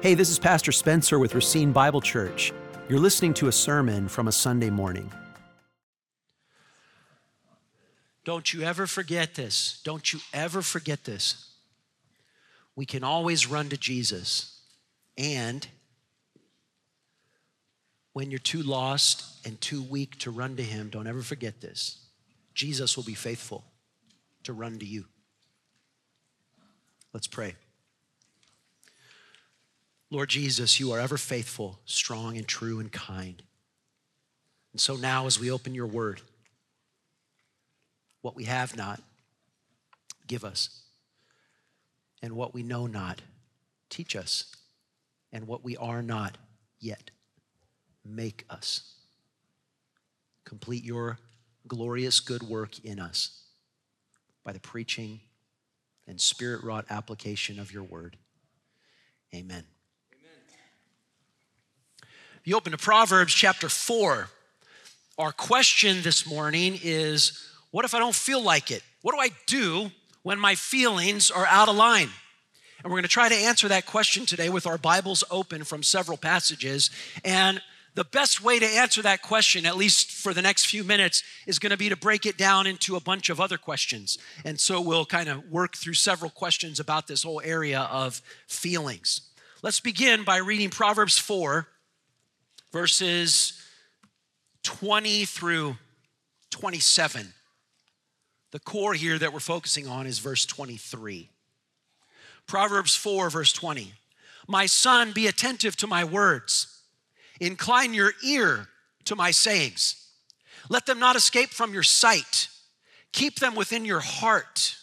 Hey, this is Pastor Spencer with Racine Bible Church. You're listening to a sermon from a Sunday morning. Don't you ever forget this. Don't you ever forget this. We can always run to Jesus. And when you're too lost and too weak to run to Him, don't ever forget this. Jesus will be faithful to run to you. Let's pray. Lord Jesus, you are ever faithful, strong, and true and kind. And so now, as we open your word, what we have not, give us. And what we know not, teach us. And what we are not yet, make us. Complete your glorious good work in us by the preaching and spirit wrought application of your word. Amen. You open to Proverbs chapter 4, our question this morning is what if I don't feel like it? What do I do when my feelings are out of line? And we're going to try to answer that question today with our Bibles open from several passages. And the best way to answer that question, at least for the next few minutes, is going to be to break it down into a bunch of other questions. And so we'll kind of work through several questions about this whole area of feelings. Let's begin by reading Proverbs 4, verses 20 through 27. The core here that we're focusing on is verse 23. Proverbs 4, verse 20. My son, be attentive to my words, incline your ear to my sayings. Let them not escape from your sight, keep them within your heart,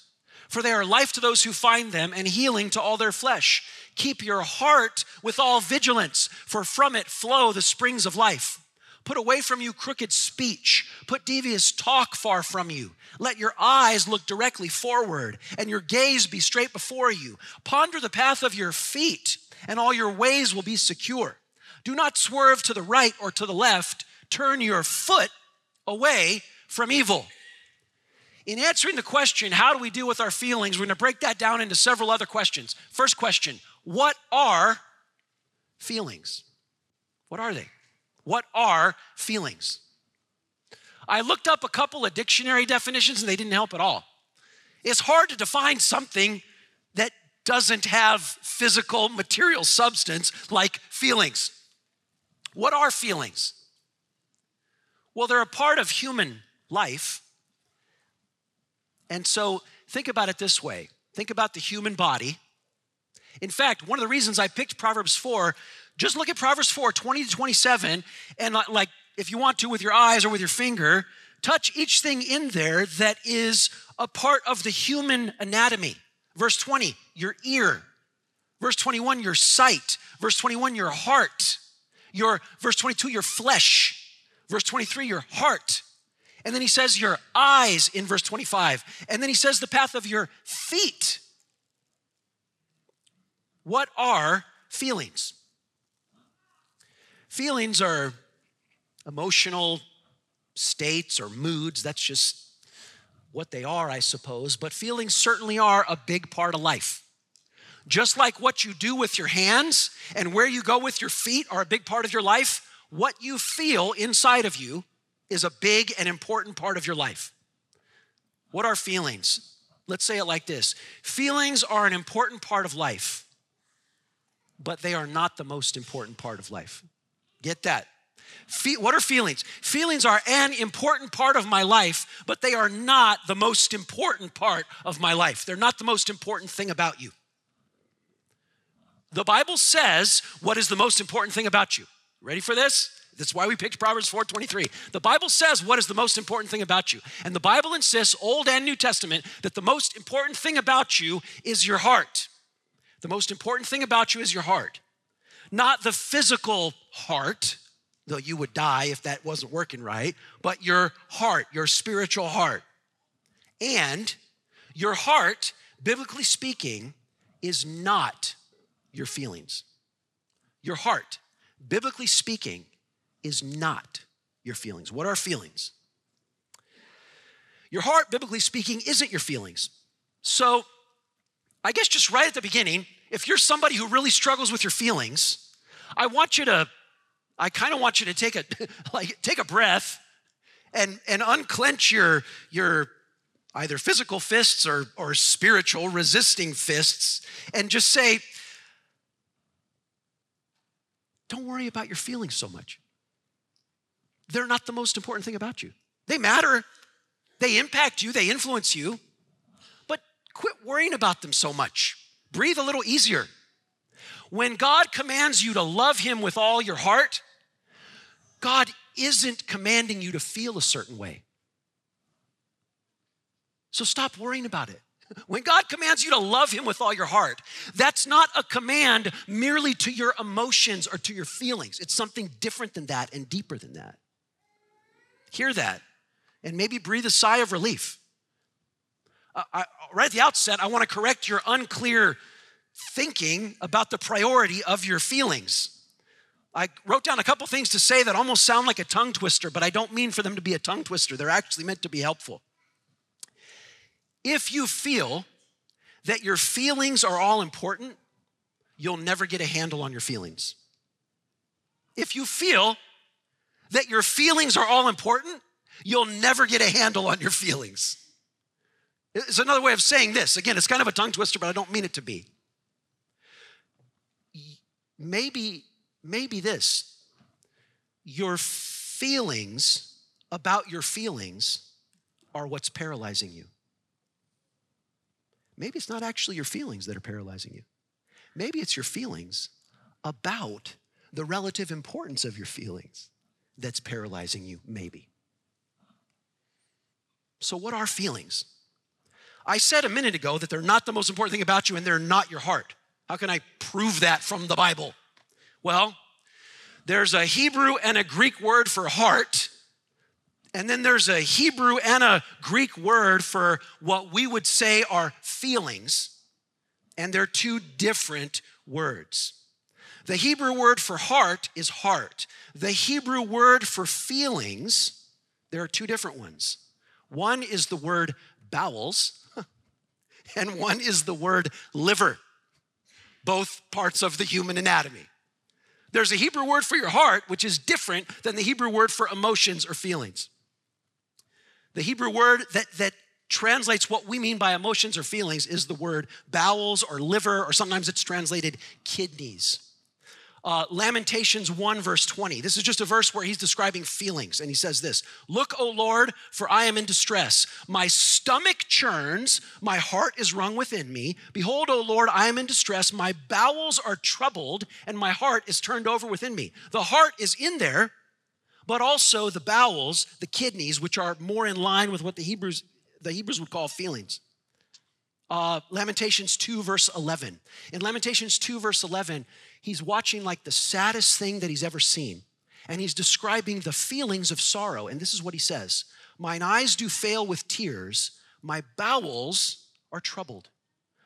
for they are life to those who find them and healing to all their flesh. Keep your heart with all vigilance, for from it flow the springs of life. Put away from you crooked speech. Put devious talk far from you. Let your eyes look directly forward and your gaze be straight before you. Ponder the path of your feet, and all your ways will be secure. Do not swerve to the right or to the left. Turn your foot away from evil. In answering the question, how do we deal with our feelings, we're going to break that down into several other questions. First question what are feelings? What are they? What are feelings? I looked up a couple of dictionary definitions and they didn't help at all. It's hard to define something that doesn't have physical material substance like feelings. What are feelings? Well, they're a part of human life. And so think about it this way think about the human body in fact, one of the reasons I picked Proverbs 4, just look at Proverbs 4, 20 to 27, and like if you want to with your eyes or with your finger, touch each thing in there that is a part of the human anatomy. Verse 20, your ear. Verse 21, your sight. Verse 21, your heart. Your verse 22, your flesh. Verse 23, your heart. And then he says your eyes in verse 25. And then he says the path of your feet. What are feelings? Feelings are emotional states or moods. That's just what they are, I suppose. But feelings certainly are a big part of life. Just like what you do with your hands and where you go with your feet are a big part of your life, what you feel inside of you is a big and important part of your life. What are feelings? Let's say it like this Feelings are an important part of life but they are not the most important part of life. Get that? Fe- what are feelings? Feelings are an important part of my life, but they are not the most important part of my life. They're not the most important thing about you. The Bible says what is the most important thing about you. Ready for this? That's why we picked Proverbs 4:23. The Bible says what is the most important thing about you. And the Bible insists, Old and New Testament, that the most important thing about you is your heart. The most important thing about you is your heart, not the physical heart, though you would die if that wasn't working right, but your heart, your spiritual heart. And your heart, biblically speaking, is not your feelings. Your heart, biblically speaking, is not your feelings. What are feelings? Your heart, biblically speaking, isn't your feelings. So I guess just right at the beginning, if you're somebody who really struggles with your feelings, I want you to, I kind of want you to take a like take a breath and and unclench your your either physical fists or, or spiritual resisting fists and just say, don't worry about your feelings so much. They're not the most important thing about you. They matter, they impact you, they influence you, quit worrying about them so much. Breathe a little easier. When God commands you to love Him with all your heart, God isn't commanding you to feel a certain way. So stop worrying about it. When God commands you to love Him with all your heart, that's not a command merely to your emotions or to your feelings. It's something different than that and deeper than that. Hear that and maybe breathe a sigh of relief. Uh, I, right at the outset, I want to correct your unclear thinking about the priority of your feelings. I wrote down a couple things to say that almost sound like a tongue twister, but I don't mean for them to be a tongue twister. They're actually meant to be helpful. If you feel that your feelings are all important, you'll never get a handle on your feelings. If you feel that your feelings are all important, you'll never get a handle on your feelings. It's another way of saying this. Again, it's kind of a tongue twister, but I don't mean it to be. Maybe, maybe this your feelings about your feelings are what's paralyzing you. Maybe it's not actually your feelings that are paralyzing you. Maybe it's your feelings about the relative importance of your feelings that's paralyzing you, maybe. So, what are feelings? I said a minute ago that they're not the most important thing about you and they're not your heart. How can I prove that from the Bible? Well, there's a Hebrew and a Greek word for heart, and then there's a Hebrew and a Greek word for what we would say are feelings, and they're two different words. The Hebrew word for heart is heart. The Hebrew word for feelings, there are two different ones. One is the word bowels, and one is the word liver, both parts of the human anatomy. There's a Hebrew word for your heart, which is different than the Hebrew word for emotions or feelings. The Hebrew word that, that translates what we mean by emotions or feelings is the word bowels or liver, or sometimes it's translated kidneys uh, Lamentations 1, verse 20. This is just a verse where he's describing feelings, and he says this Look, O Lord, for I am in distress. My stomach churns, my heart is wrung within me. Behold, O Lord, I am in distress. My bowels are troubled, and my heart is turned over within me. The heart is in there, but also the bowels, the kidneys, which are more in line with what the Hebrews, the Hebrews would call feelings. Uh, Lamentations 2, verse 11. In Lamentations 2, verse 11, he's watching like the saddest thing that he's ever seen. And he's describing the feelings of sorrow. And this is what he says Mine eyes do fail with tears, my bowels are troubled.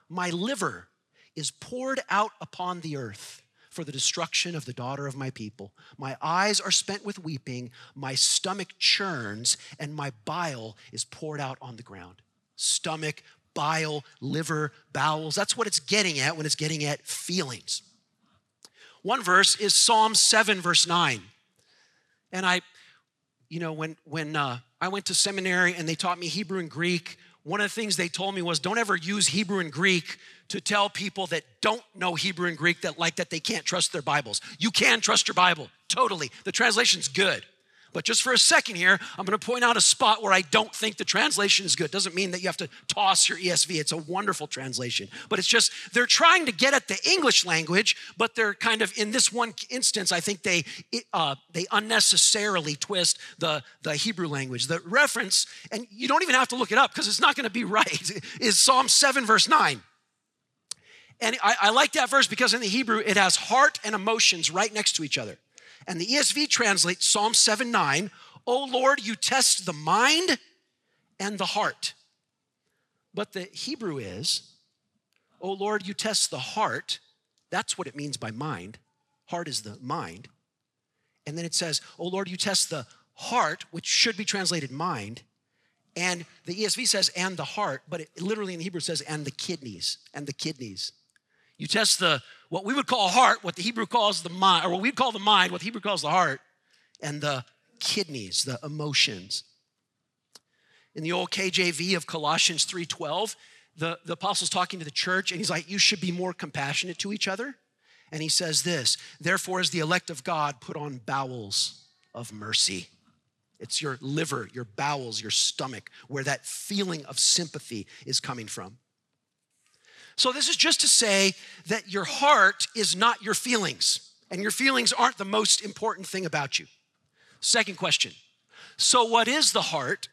My liver is poured out upon the earth for the destruction of the daughter of my people. My eyes are spent with weeping, my stomach churns, and my bile is poured out on the ground. Stomach, bile, liver, bowels. That's what it's getting at when it's getting at feelings. One verse is Psalm 7, verse 9. And I, you know, when, when uh, I went to seminary and they taught me Hebrew and Greek, one of the things they told me was don't ever use Hebrew and Greek to tell people that don't know Hebrew and Greek that like that they can't trust their Bibles. You can trust your Bible, totally. The translation's good. But just for a second here, I'm going to point out a spot where I don't think the translation is good. Doesn't mean that you have to toss your ESV. It's a wonderful translation. But it's just they're trying to get at the English language, but they're kind of in this one instance, I think they uh, they unnecessarily twist the the Hebrew language. The reference, and you don't even have to look it up because it's not going to be right. Is Psalm seven verse nine. And I, I like that verse because in the Hebrew it has heart and emotions right next to each other. And the ESV translates Psalm 7 9, O Lord, you test the mind and the heart. But the Hebrew is, O Lord, you test the heart. That's what it means by mind. Heart is the mind. And then it says, O Lord, you test the heart, which should be translated mind. And the ESV says, and the heart, but it literally in Hebrew says, and the kidneys, and the kidneys. You test the what we would call heart, what the Hebrew calls the mind, or what we'd call the mind, what the Hebrew calls the heart, and the kidneys, the emotions. In the old KJV of Colossians 3:12, the, the apostle's talking to the church, and he's like, You should be more compassionate to each other. And he says this, therefore, as the elect of God, put on bowels of mercy. It's your liver, your bowels, your stomach, where that feeling of sympathy is coming from. So, this is just to say that your heart is not your feelings, and your feelings aren't the most important thing about you. Second question So, what is the heart,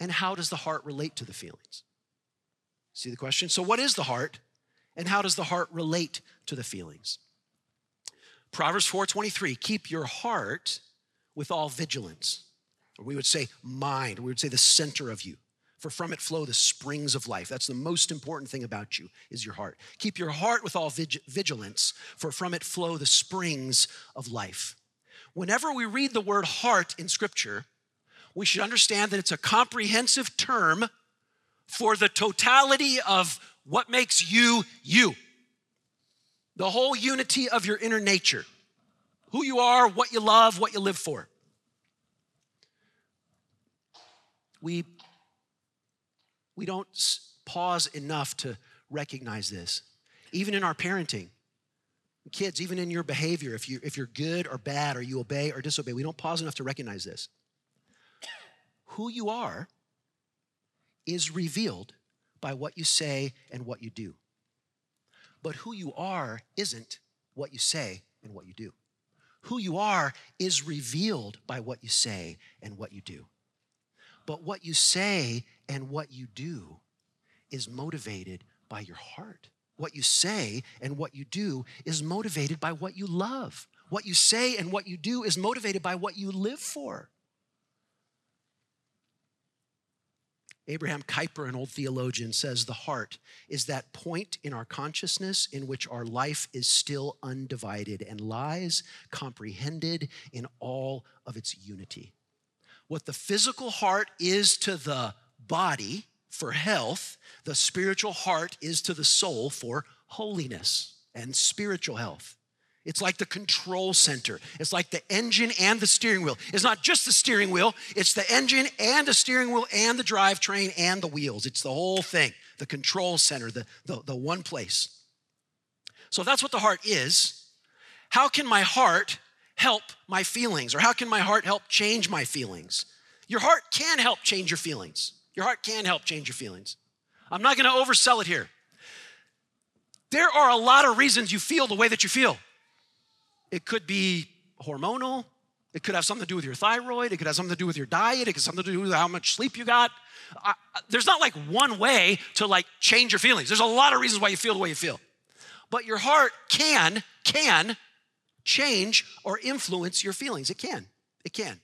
and how does the heart relate to the feelings? See the question? So, what is the heart, and how does the heart relate to the feelings? Proverbs 4:23, keep your heart with all vigilance. Or we would say mind, we would say the center of you. For from it flow the springs of life. That's the most important thing about you is your heart. Keep your heart with all vigilance, for from it flow the springs of life. Whenever we read the word heart in scripture, we should understand that it's a comprehensive term for the totality of what makes you you the whole unity of your inner nature who you are, what you love, what you live for. We, we don't pause enough to recognize this. Even in our parenting, kids, even in your behavior, if, you, if you're good or bad, or you obey or disobey, we don't pause enough to recognize this. Who you are is revealed by what you say and what you do. But who you are isn't what you say and what you do. Who you are is revealed by what you say and what you do. But what you say and what you do is motivated by your heart. What you say and what you do is motivated by what you love. What you say and what you do is motivated by what you live for. Abraham Kuyper, an old theologian, says the heart is that point in our consciousness in which our life is still undivided and lies comprehended in all of its unity. What the physical heart is to the body for health, the spiritual heart is to the soul for holiness and spiritual health. It's like the control center. It's like the engine and the steering wheel. It's not just the steering wheel, it's the engine and the steering wheel and the drivetrain and the wheels. It's the whole thing, the control center, the, the, the one place. So that's what the heart is. How can my heart help my feelings? Or how can my heart help change my feelings? Your heart can help change your feelings. Your heart can help change your feelings. I'm not gonna oversell it here. There are a lot of reasons you feel the way that you feel. It could be hormonal. It could have something to do with your thyroid. It could have something to do with your diet. It could have something to do with how much sleep you got. I, there's not like one way to like change your feelings. There's a lot of reasons why you feel the way you feel. But your heart can, can change or influence your feelings. It can. It can.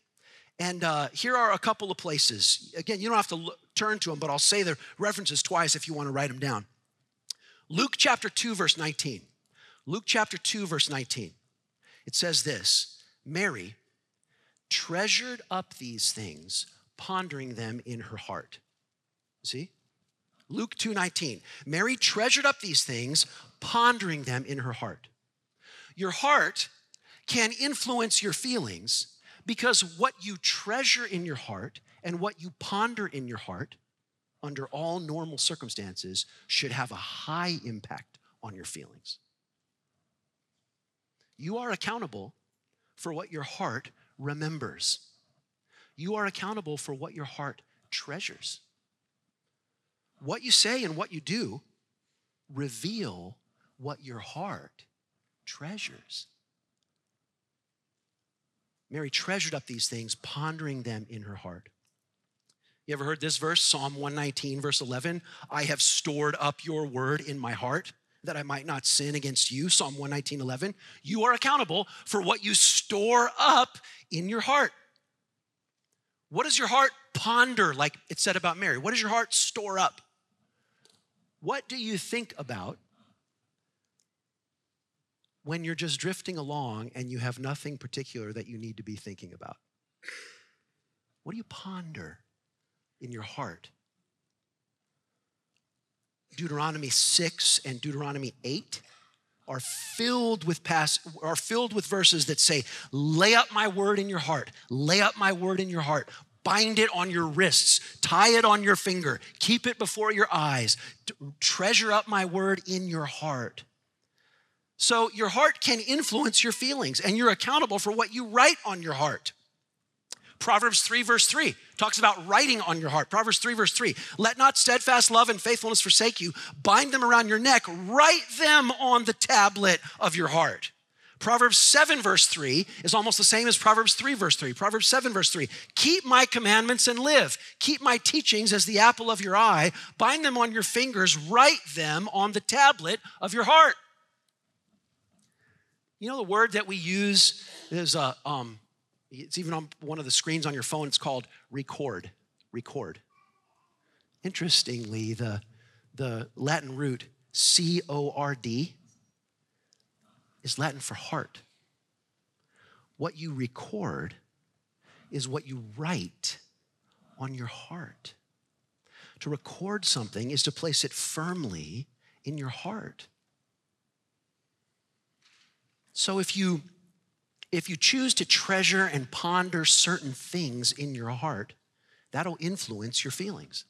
And uh, here are a couple of places. Again, you don't have to look, turn to them, but I'll say the references twice if you want to write them down. Luke chapter 2, verse 19. Luke chapter 2, verse 19. It says this Mary treasured up these things, pondering them in her heart. See? Luke 2:19. Mary treasured up these things, pondering them in her heart. Your heart can influence your feelings because what you treasure in your heart and what you ponder in your heart under all normal circumstances should have a high impact on your feelings. You are accountable for what your heart remembers. You are accountable for what your heart treasures. What you say and what you do reveal what your heart treasures. Mary treasured up these things, pondering them in her heart. You ever heard this verse, Psalm 119, verse 11? I have stored up your word in my heart that I might not sin against you. Psalm 119, 11. You are accountable for what you store up in your heart. What does your heart ponder, like it said about Mary? What does your heart store up? What do you think about when you're just drifting along and you have nothing particular that you need to be thinking about? What do you ponder in your heart? Deuteronomy 6 and Deuteronomy 8 are filled with pass, are filled with verses that say, "Lay up my word in your heart. Lay up my word in your heart. Bind it on your wrists, tie it on your finger, keep it before your eyes. Treasure up my word in your heart." So your heart can influence your feelings and you're accountable for what you write on your heart. Proverbs 3, verse 3 talks about writing on your heart. Proverbs 3, verse 3 let not steadfast love and faithfulness forsake you. Bind them around your neck, write them on the tablet of your heart. Proverbs 7, verse 3 is almost the same as Proverbs 3, verse 3. Proverbs 7, verse 3 Keep my commandments and live. Keep my teachings as the apple of your eye. Bind them on your fingers. Write them on the tablet of your heart. You know, the word that we use is, uh, um, it's even on one of the screens on your phone, it's called record. Record. Interestingly, the, the Latin root C O R D is Latin for heart. What you record is what you write on your heart. To record something is to place it firmly in your heart. So if you if you choose to treasure and ponder certain things in your heart, that'll influence your feelings.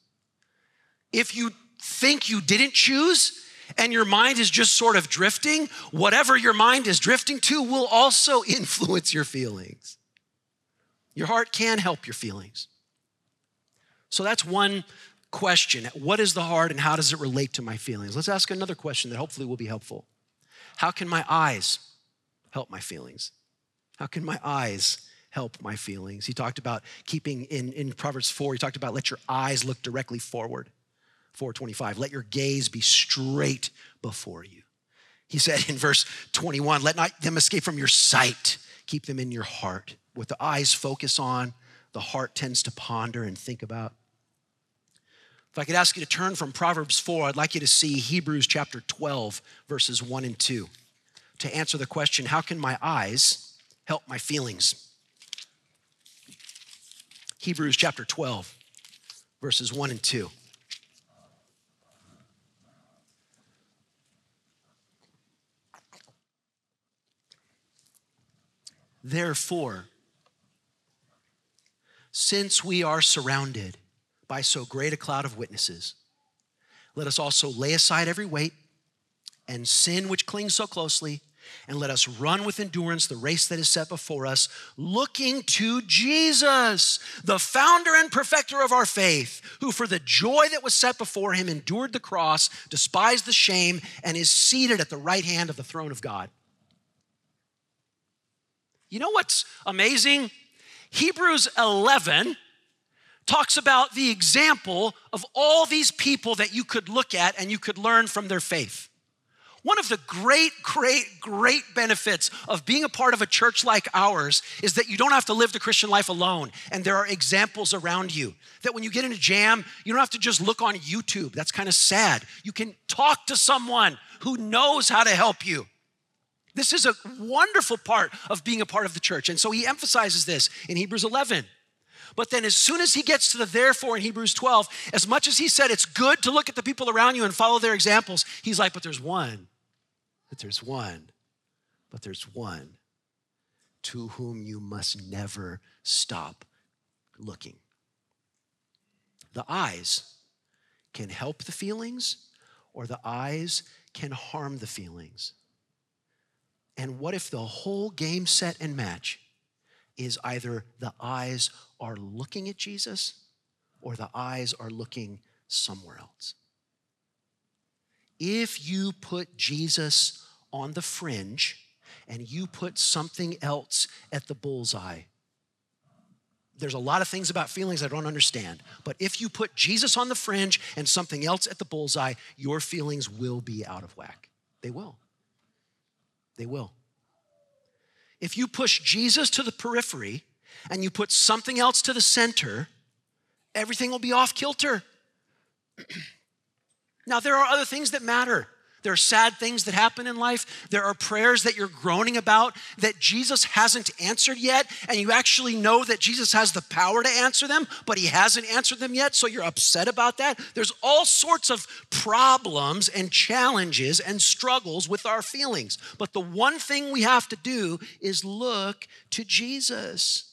If you think you didn't choose and your mind is just sort of drifting, whatever your mind is drifting to will also influence your feelings. Your heart can help your feelings. So that's one question. What is the heart and how does it relate to my feelings? Let's ask another question that hopefully will be helpful. How can my eyes help my feelings? How can my eyes help my feelings? He talked about keeping in, in Proverbs 4, he talked about let your eyes look directly forward. 425, let your gaze be straight before you. He said in verse 21, let not them escape from your sight, keep them in your heart. What the eyes focus on, the heart tends to ponder and think about. If I could ask you to turn from Proverbs 4, I'd like you to see Hebrews chapter 12, verses 1 and 2 to answer the question how can my eyes help my feelings? Hebrews chapter 12, verses 1 and 2. Therefore, since we are surrounded by so great a cloud of witnesses, let us also lay aside every weight and sin which clings so closely and let us run with endurance the race that is set before us, looking to Jesus, the founder and perfecter of our faith, who for the joy that was set before him endured the cross, despised the shame, and is seated at the right hand of the throne of God. You know what's amazing? Hebrews 11 talks about the example of all these people that you could look at and you could learn from their faith. One of the great, great, great benefits of being a part of a church like ours is that you don't have to live the Christian life alone. And there are examples around you. That when you get in a jam, you don't have to just look on YouTube. That's kind of sad. You can talk to someone who knows how to help you. This is a wonderful part of being a part of the church. And so he emphasizes this in Hebrews 11. But then, as soon as he gets to the therefore in Hebrews 12, as much as he said it's good to look at the people around you and follow their examples, he's like, but there's one but there's one, but there's one to whom you must never stop looking. The eyes can help the feelings, or the eyes can harm the feelings. And what if the whole game, set, and match is either the eyes are looking at Jesus or the eyes are looking somewhere else? If you put Jesus on the fringe and you put something else at the bullseye, there's a lot of things about feelings I don't understand. But if you put Jesus on the fringe and something else at the bullseye, your feelings will be out of whack. They will. They will. If you push Jesus to the periphery and you put something else to the center, everything will be off kilter. now, there are other things that matter. There are sad things that happen in life. There are prayers that you're groaning about that Jesus hasn't answered yet, and you actually know that Jesus has the power to answer them, but he hasn't answered them yet, so you're upset about that. There's all sorts of problems and challenges and struggles with our feelings. But the one thing we have to do is look to Jesus.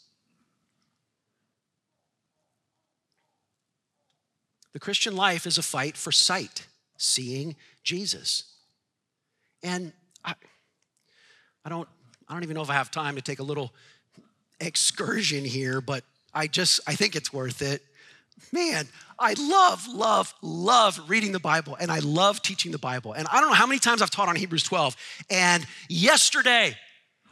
The Christian life is a fight for sight, seeing Jesus. And I, I don't I don't even know if I have time to take a little excursion here, but I just I think it's worth it. Man, I love, love, love reading the Bible and I love teaching the Bible. And I don't know how many times I've taught on Hebrews 12. And yesterday,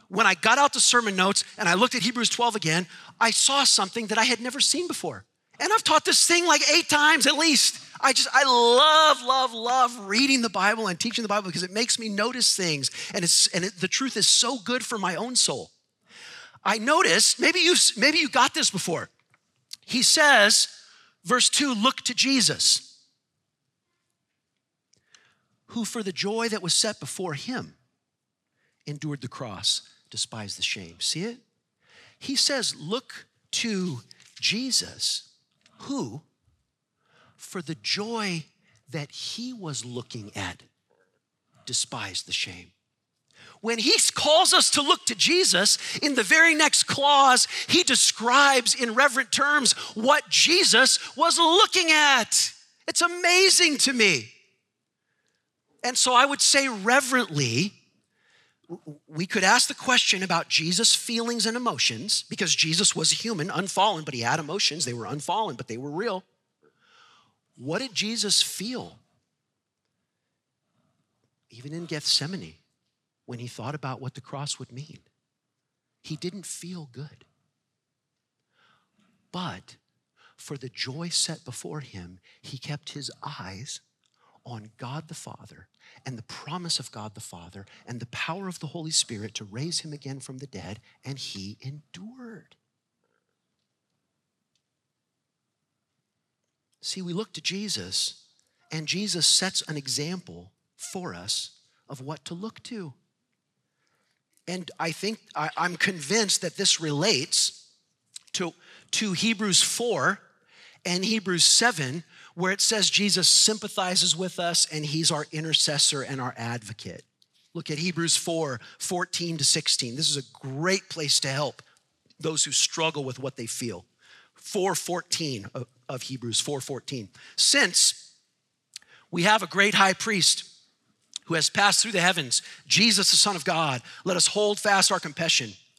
when I got out the sermon notes and I looked at Hebrews 12 again, I saw something that I had never seen before. And I've taught this thing like eight times at least. I just, I love, love, love reading the Bible and teaching the Bible because it makes me notice things. And, it's, and it, the truth is so good for my own soul. I noticed, maybe you maybe you got this before. He says, verse 2, look to Jesus, who for the joy that was set before him endured the cross, despised the shame. See it? He says, look to Jesus, who for the joy that he was looking at, despised the shame. When he calls us to look to Jesus, in the very next clause, he describes in reverent terms what Jesus was looking at. It's amazing to me. And so I would say reverently, we could ask the question about Jesus' feelings and emotions because Jesus was a human, unfallen, but he had emotions. They were unfallen, but they were real. What did Jesus feel? Even in Gethsemane, when he thought about what the cross would mean, he didn't feel good. But for the joy set before him, he kept his eyes on God the Father and the promise of God the Father and the power of the Holy Spirit to raise him again from the dead, and he endured. See, we look to Jesus, and Jesus sets an example for us of what to look to. And I think, I, am convinced that this relates to, to Hebrews 4 and Hebrews 7, where it says Jesus sympathizes with us and he's our intercessor and our advocate. Look at Hebrews 4 14 to 16. This is a great place to help those who struggle with what they feel. 414 of, of Hebrews 4:14. Since we have a great high priest who has passed through the heavens, Jesus the Son of God, let us hold fast our confession.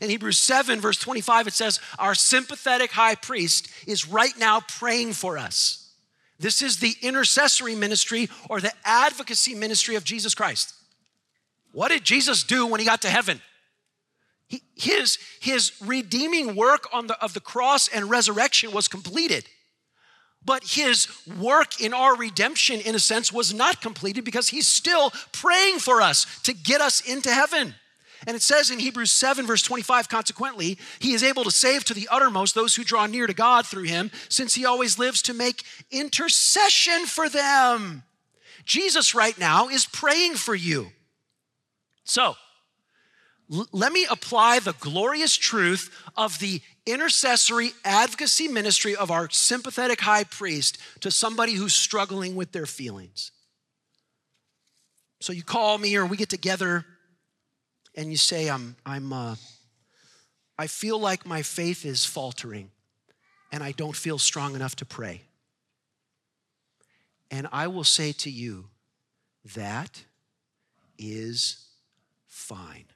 in Hebrews 7, verse 25, it says, Our sympathetic high priest is right now praying for us. This is the intercessory ministry or the advocacy ministry of Jesus Christ. What did Jesus do when he got to heaven? He, his, his redeeming work on the, of the cross and resurrection was completed. But his work in our redemption, in a sense, was not completed because he's still praying for us to get us into heaven. And it says in Hebrews 7, verse 25, consequently, he is able to save to the uttermost those who draw near to God through him, since he always lives to make intercession for them. Jesus, right now, is praying for you. So, let me apply the glorious truth of the intercessory advocacy ministry of our sympathetic high priest to somebody who's struggling with their feelings. So you call me or we get together and you say, I'm, I'm, uh, I feel like my faith is faltering and I don't feel strong enough to pray. And I will say to you, that is fine.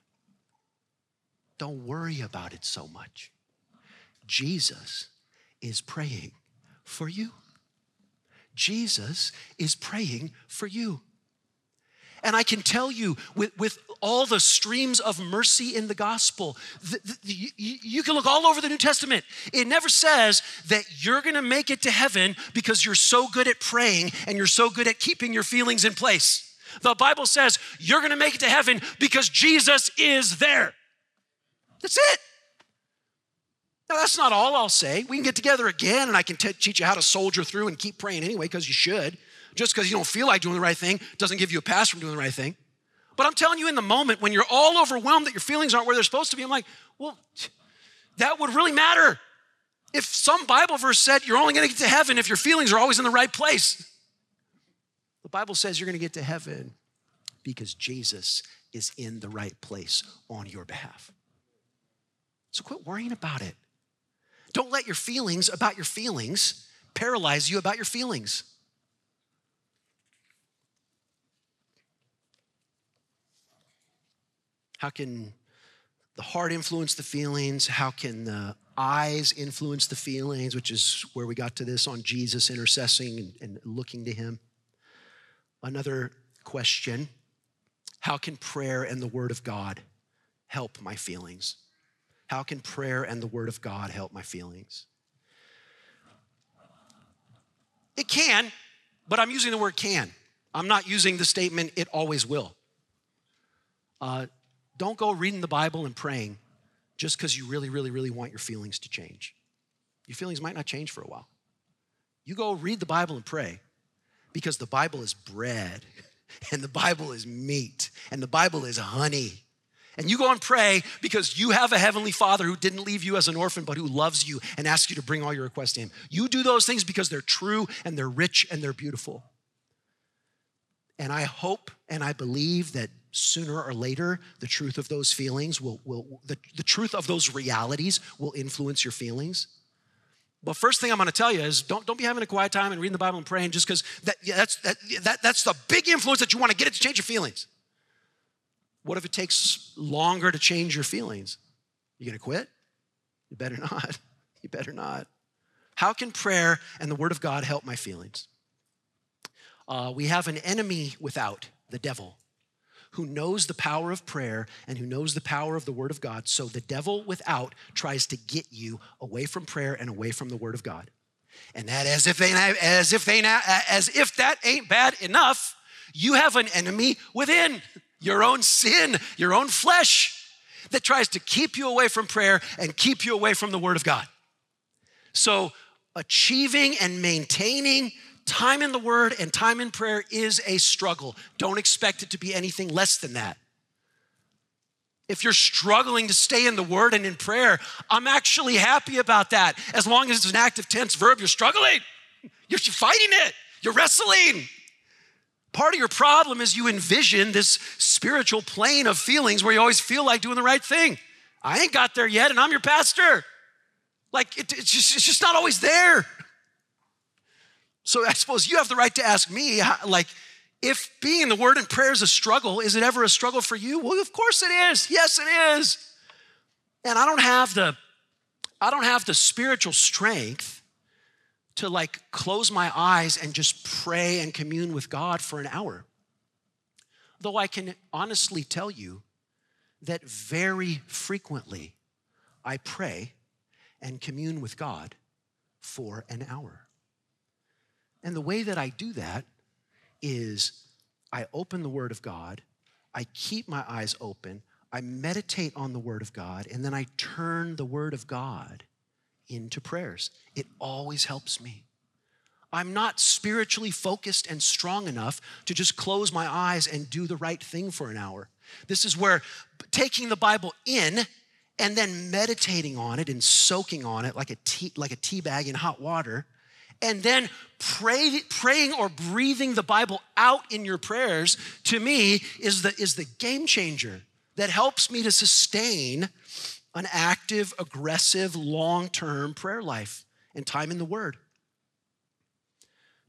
Don't worry about it so much. Jesus is praying for you. Jesus is praying for you. And I can tell you, with, with all the streams of mercy in the gospel, the, the, you, you can look all over the New Testament. It never says that you're gonna make it to heaven because you're so good at praying and you're so good at keeping your feelings in place. The Bible says you're gonna make it to heaven because Jesus is there. That's it. Now, that's not all I'll say. We can get together again and I can t- teach you how to soldier through and keep praying anyway, because you should. Just because you don't feel like doing the right thing doesn't give you a pass from doing the right thing. But I'm telling you, in the moment when you're all overwhelmed that your feelings aren't where they're supposed to be, I'm like, well, that would really matter. If some Bible verse said you're only going to get to heaven if your feelings are always in the right place, the Bible says you're going to get to heaven because Jesus is in the right place on your behalf. So quit worrying about it. Don't let your feelings about your feelings paralyze you about your feelings. How can the heart influence the feelings? How can the eyes influence the feelings, which is where we got to this on Jesus intercessing and, and looking to Him? Another question How can prayer and the Word of God help my feelings? How can prayer and the Word of God help my feelings? It can, but I'm using the word can. I'm not using the statement, it always will. Uh, don't go reading the Bible and praying just because you really, really, really want your feelings to change. Your feelings might not change for a while. You go read the Bible and pray because the Bible is bread and the Bible is meat and the Bible is honey and you go and pray because you have a heavenly father who didn't leave you as an orphan, but who loves you and asks you to bring all your requests to him. You do those things because they're true and they're rich and they're beautiful. And I hope and I believe that sooner or later, the truth of those feelings will, will the, the truth of those realities will influence your feelings. But first thing I'm going to tell you is don't, don't be having a quiet time and reading the Bible and praying just because that, yeah, that's, that, that, that's the big influence that you want to get it to change your feelings. What if it takes longer to change your feelings? You gonna quit? You better not. You better not. How can prayer and the Word of God help my feelings? Uh, we have an enemy without, the devil, who knows the power of prayer and who knows the power of the Word of God. So the devil without tries to get you away from prayer and away from the Word of God. And that as if they as if they as if that ain't bad enough, you have an enemy within your own sin, your own flesh that tries to keep you away from prayer and keep you away from the Word of God. So, achieving and maintaining time in the Word and time in prayer is a struggle. Don't expect it to be anything less than that. If you're struggling to stay in the Word and in prayer, I'm actually happy about that. As long as it's an active tense verb, you're struggling, you're fighting it, you're wrestling. Part of your problem is you envision this spiritual plane of feelings where you always feel like doing the right thing. I ain't got there yet, and I'm your pastor. Like, it, it's, just, it's just not always there. So I suppose you have the right to ask me, like, if being in the Word and prayer is a struggle, is it ever a struggle for you? Well, of course it is. Yes, it is. And I don't have the, I don't have the spiritual strength to like close my eyes and just pray and commune with God for an hour. Though I can honestly tell you that very frequently I pray and commune with God for an hour. And the way that I do that is I open the Word of God, I keep my eyes open, I meditate on the Word of God, and then I turn the Word of God into prayers. It always helps me. I'm not spiritually focused and strong enough to just close my eyes and do the right thing for an hour. This is where taking the Bible in and then meditating on it and soaking on it like a tea, like a tea bag in hot water, and then pray, praying or breathing the Bible out in your prayers, to me, is the, is the game changer that helps me to sustain an active, aggressive, long term prayer life and time in the Word.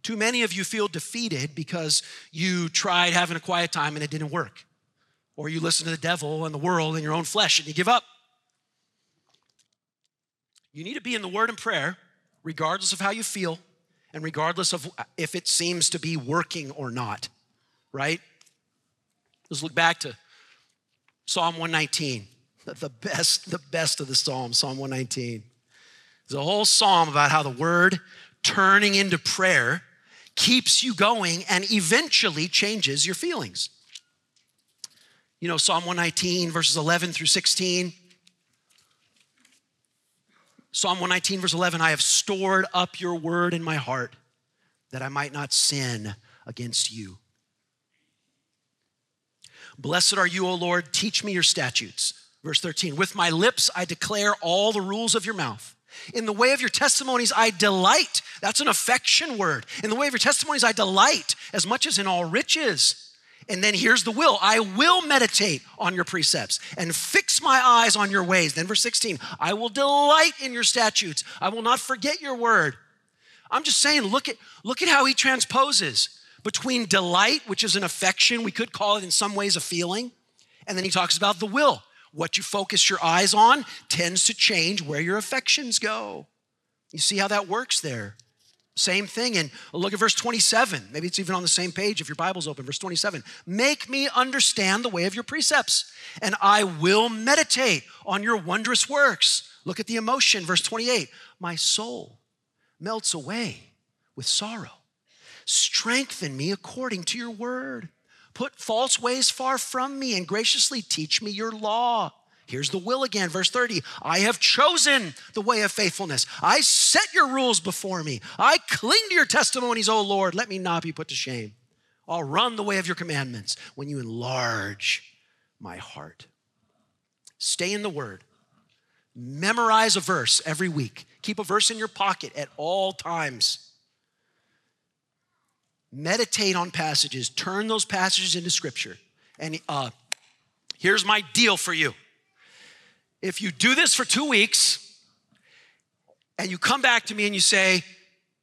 Too many of you feel defeated because you tried having a quiet time and it didn't work. Or you listen to the devil and the world and your own flesh and you give up. You need to be in the Word and prayer, regardless of how you feel and regardless of if it seems to be working or not, right? Let's look back to Psalm 119, the best, the best of the Psalms, Psalm 119. There's a whole psalm about how the word turning into prayer keeps you going and eventually changes your feelings. You know, Psalm 119, verses 11 through 16. Psalm 119, verse 11 I have stored up your word in my heart that I might not sin against you. Blessed are you, O Lord, teach me your statutes. Verse 13, with my lips I declare all the rules of your mouth. In the way of your testimonies I delight. That's an affection word. In the way of your testimonies I delight as much as in all riches. And then here's the will I will meditate on your precepts and fix my eyes on your ways. Then, verse 16, I will delight in your statutes. I will not forget your word. I'm just saying, look at, look at how he transposes between delight, which is an affection, we could call it in some ways a feeling, and then he talks about the will. What you focus your eyes on tends to change where your affections go. You see how that works there? Same thing. And look at verse 27. Maybe it's even on the same page if your Bible's open. Verse 27 Make me understand the way of your precepts, and I will meditate on your wondrous works. Look at the emotion. Verse 28 My soul melts away with sorrow. Strengthen me according to your word. Put false ways far from me and graciously teach me your law. Here's the will again, verse 30. I have chosen the way of faithfulness. I set your rules before me. I cling to your testimonies, O Lord. Let me not be put to shame. I'll run the way of your commandments when you enlarge my heart. Stay in the word. Memorize a verse every week. Keep a verse in your pocket at all times. Meditate on passages, turn those passages into scripture. And uh, here's my deal for you if you do this for two weeks and you come back to me and you say,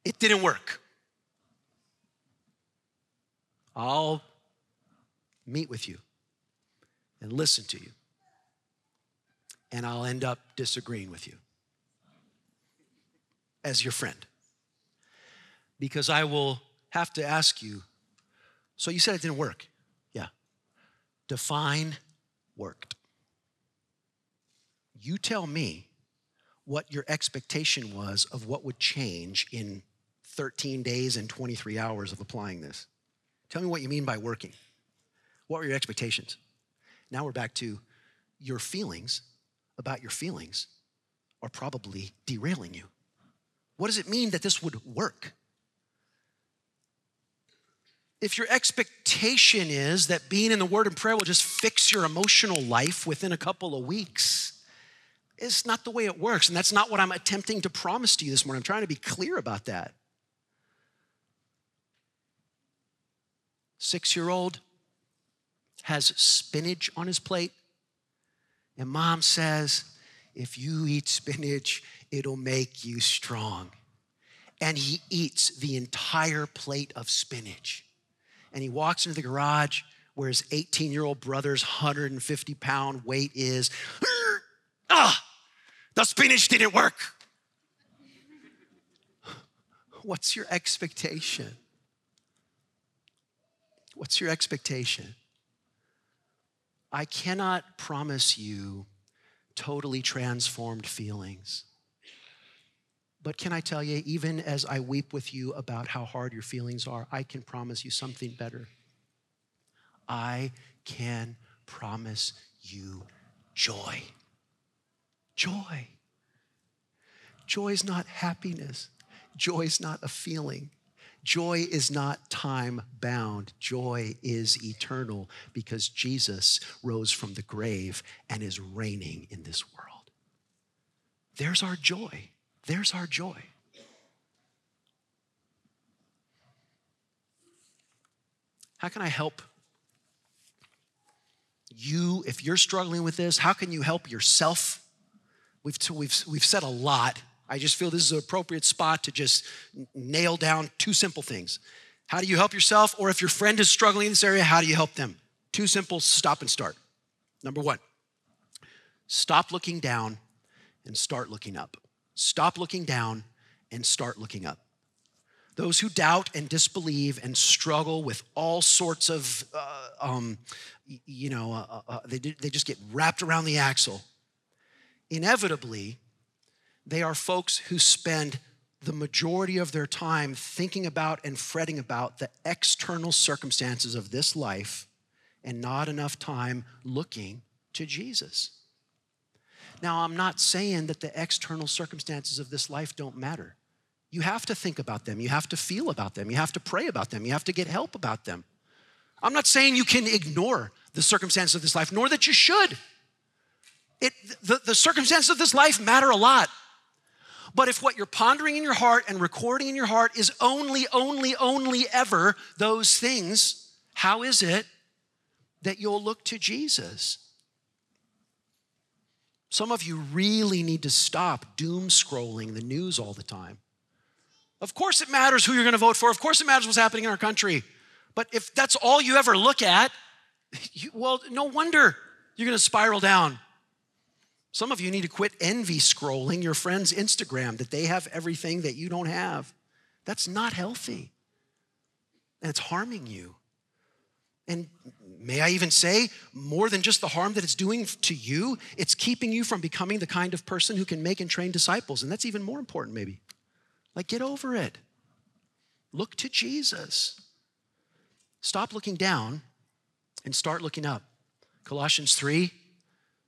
it didn't work, I'll meet with you and listen to you. And I'll end up disagreeing with you as your friend. Because I will have to ask you so you said it didn't work. Yeah. Define worked. You tell me what your expectation was of what would change in 13 days and 23 hours of applying this. Tell me what you mean by working. What were your expectations? Now we're back to your feelings about your feelings are probably derailing you. What does it mean that this would work? if your expectation is that being in the Word and prayer will just fix your emotional life within a couple of weeks, it's not the way it works. And that's not what I'm attempting to promise to you this morning. I'm trying to be clear about that. Six year old has spinach on his plate, and mom says, If you eat spinach, it'll make you strong. And he eats the entire plate of spinach and he walks into the garage where his 18 year old brother's 150 pound weight is. Ah, the spinach didn't work. What's your expectation? What's your expectation? I cannot promise you totally transformed feelings. But can I tell you, even as I weep with you about how hard your feelings are, I can promise you something better. I can promise you joy. Joy. Joy is not happiness. Joy is not a feeling. Joy is not time bound. Joy is eternal because Jesus rose from the grave and is reigning in this world. There's our joy. There's our joy. How can I help you if you're struggling with this? How can you help yourself? We've, we've, we've said a lot. I just feel this is an appropriate spot to just nail down two simple things. How do you help yourself? Or if your friend is struggling in this area, how do you help them? Two simple stop and start. Number one, stop looking down and start looking up. Stop looking down and start looking up. Those who doubt and disbelieve and struggle with all sorts of, uh, um, you know, uh, uh, uh, they, they just get wrapped around the axle. Inevitably, they are folks who spend the majority of their time thinking about and fretting about the external circumstances of this life and not enough time looking to Jesus. Now, I'm not saying that the external circumstances of this life don't matter. You have to think about them. You have to feel about them. You have to pray about them. You have to get help about them. I'm not saying you can ignore the circumstances of this life, nor that you should. It, the, the circumstances of this life matter a lot. But if what you're pondering in your heart and recording in your heart is only, only, only ever those things, how is it that you'll look to Jesus? Some of you really need to stop doom scrolling the news all the time. Of course, it matters who you're going to vote for. Of course, it matters what's happening in our country. But if that's all you ever look at, you, well, no wonder you're going to spiral down. Some of you need to quit envy scrolling your friend's Instagram that they have everything that you don't have. That's not healthy. And it's harming you. And may I even say, more than just the harm that it's doing to you, it's keeping you from becoming the kind of person who can make and train disciples. And that's even more important, maybe. Like, get over it. Look to Jesus. Stop looking down and start looking up. Colossians 3,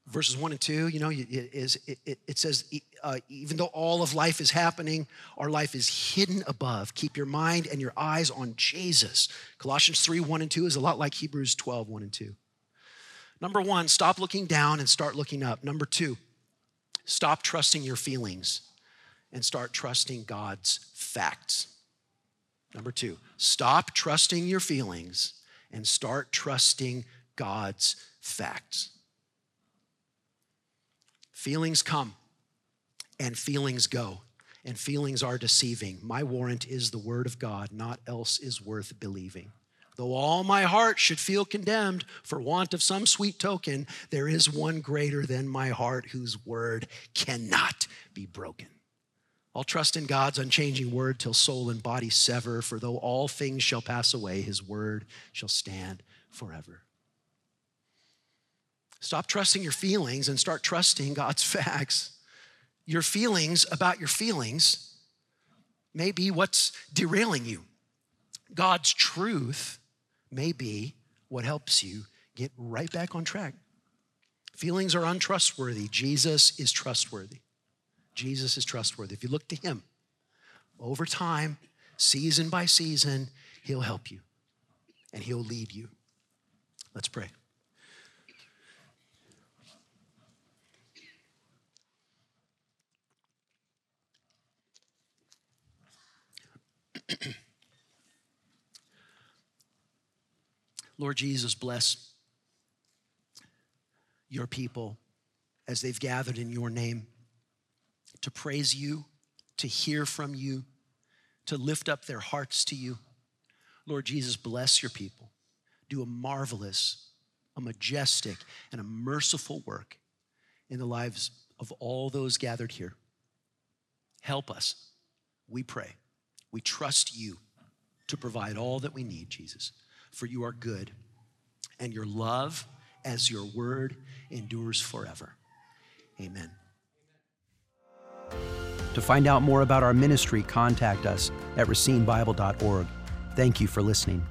verses 1 and 2, you know, it, is, it, it says, uh, even though all of life is happening, our life is hidden above. Keep your mind and your eyes on Jesus. Colossians 3, 1 and 2 is a lot like Hebrews 12, 1 and 2. Number one, stop looking down and start looking up. Number two, stop trusting your feelings and start trusting God's facts. Number two, stop trusting your feelings and start trusting God's facts. Feelings come and feelings go, and feelings are deceiving. My warrant is the word of God, not else is worth believing. Though all my heart should feel condemned for want of some sweet token, there is one greater than my heart whose word cannot be broken. I'll trust in God's unchanging word till soul and body sever, for though all things shall pass away, his word shall stand forever. Stop trusting your feelings and start trusting God's facts. Your feelings about your feelings may be what's derailing you. God's truth may be what helps you get right back on track. Feelings are untrustworthy. Jesus is trustworthy. Jesus is trustworthy. If you look to him over time, season by season, he'll help you and he'll lead you. Let's pray. Lord Jesus, bless your people as they've gathered in your name to praise you, to hear from you, to lift up their hearts to you. Lord Jesus, bless your people. Do a marvelous, a majestic, and a merciful work in the lives of all those gathered here. Help us, we pray. We trust you to provide all that we need, Jesus, for you are good, and your love as your word endures forever. Amen. To find out more about our ministry, contact us at racinebible.org. Thank you for listening.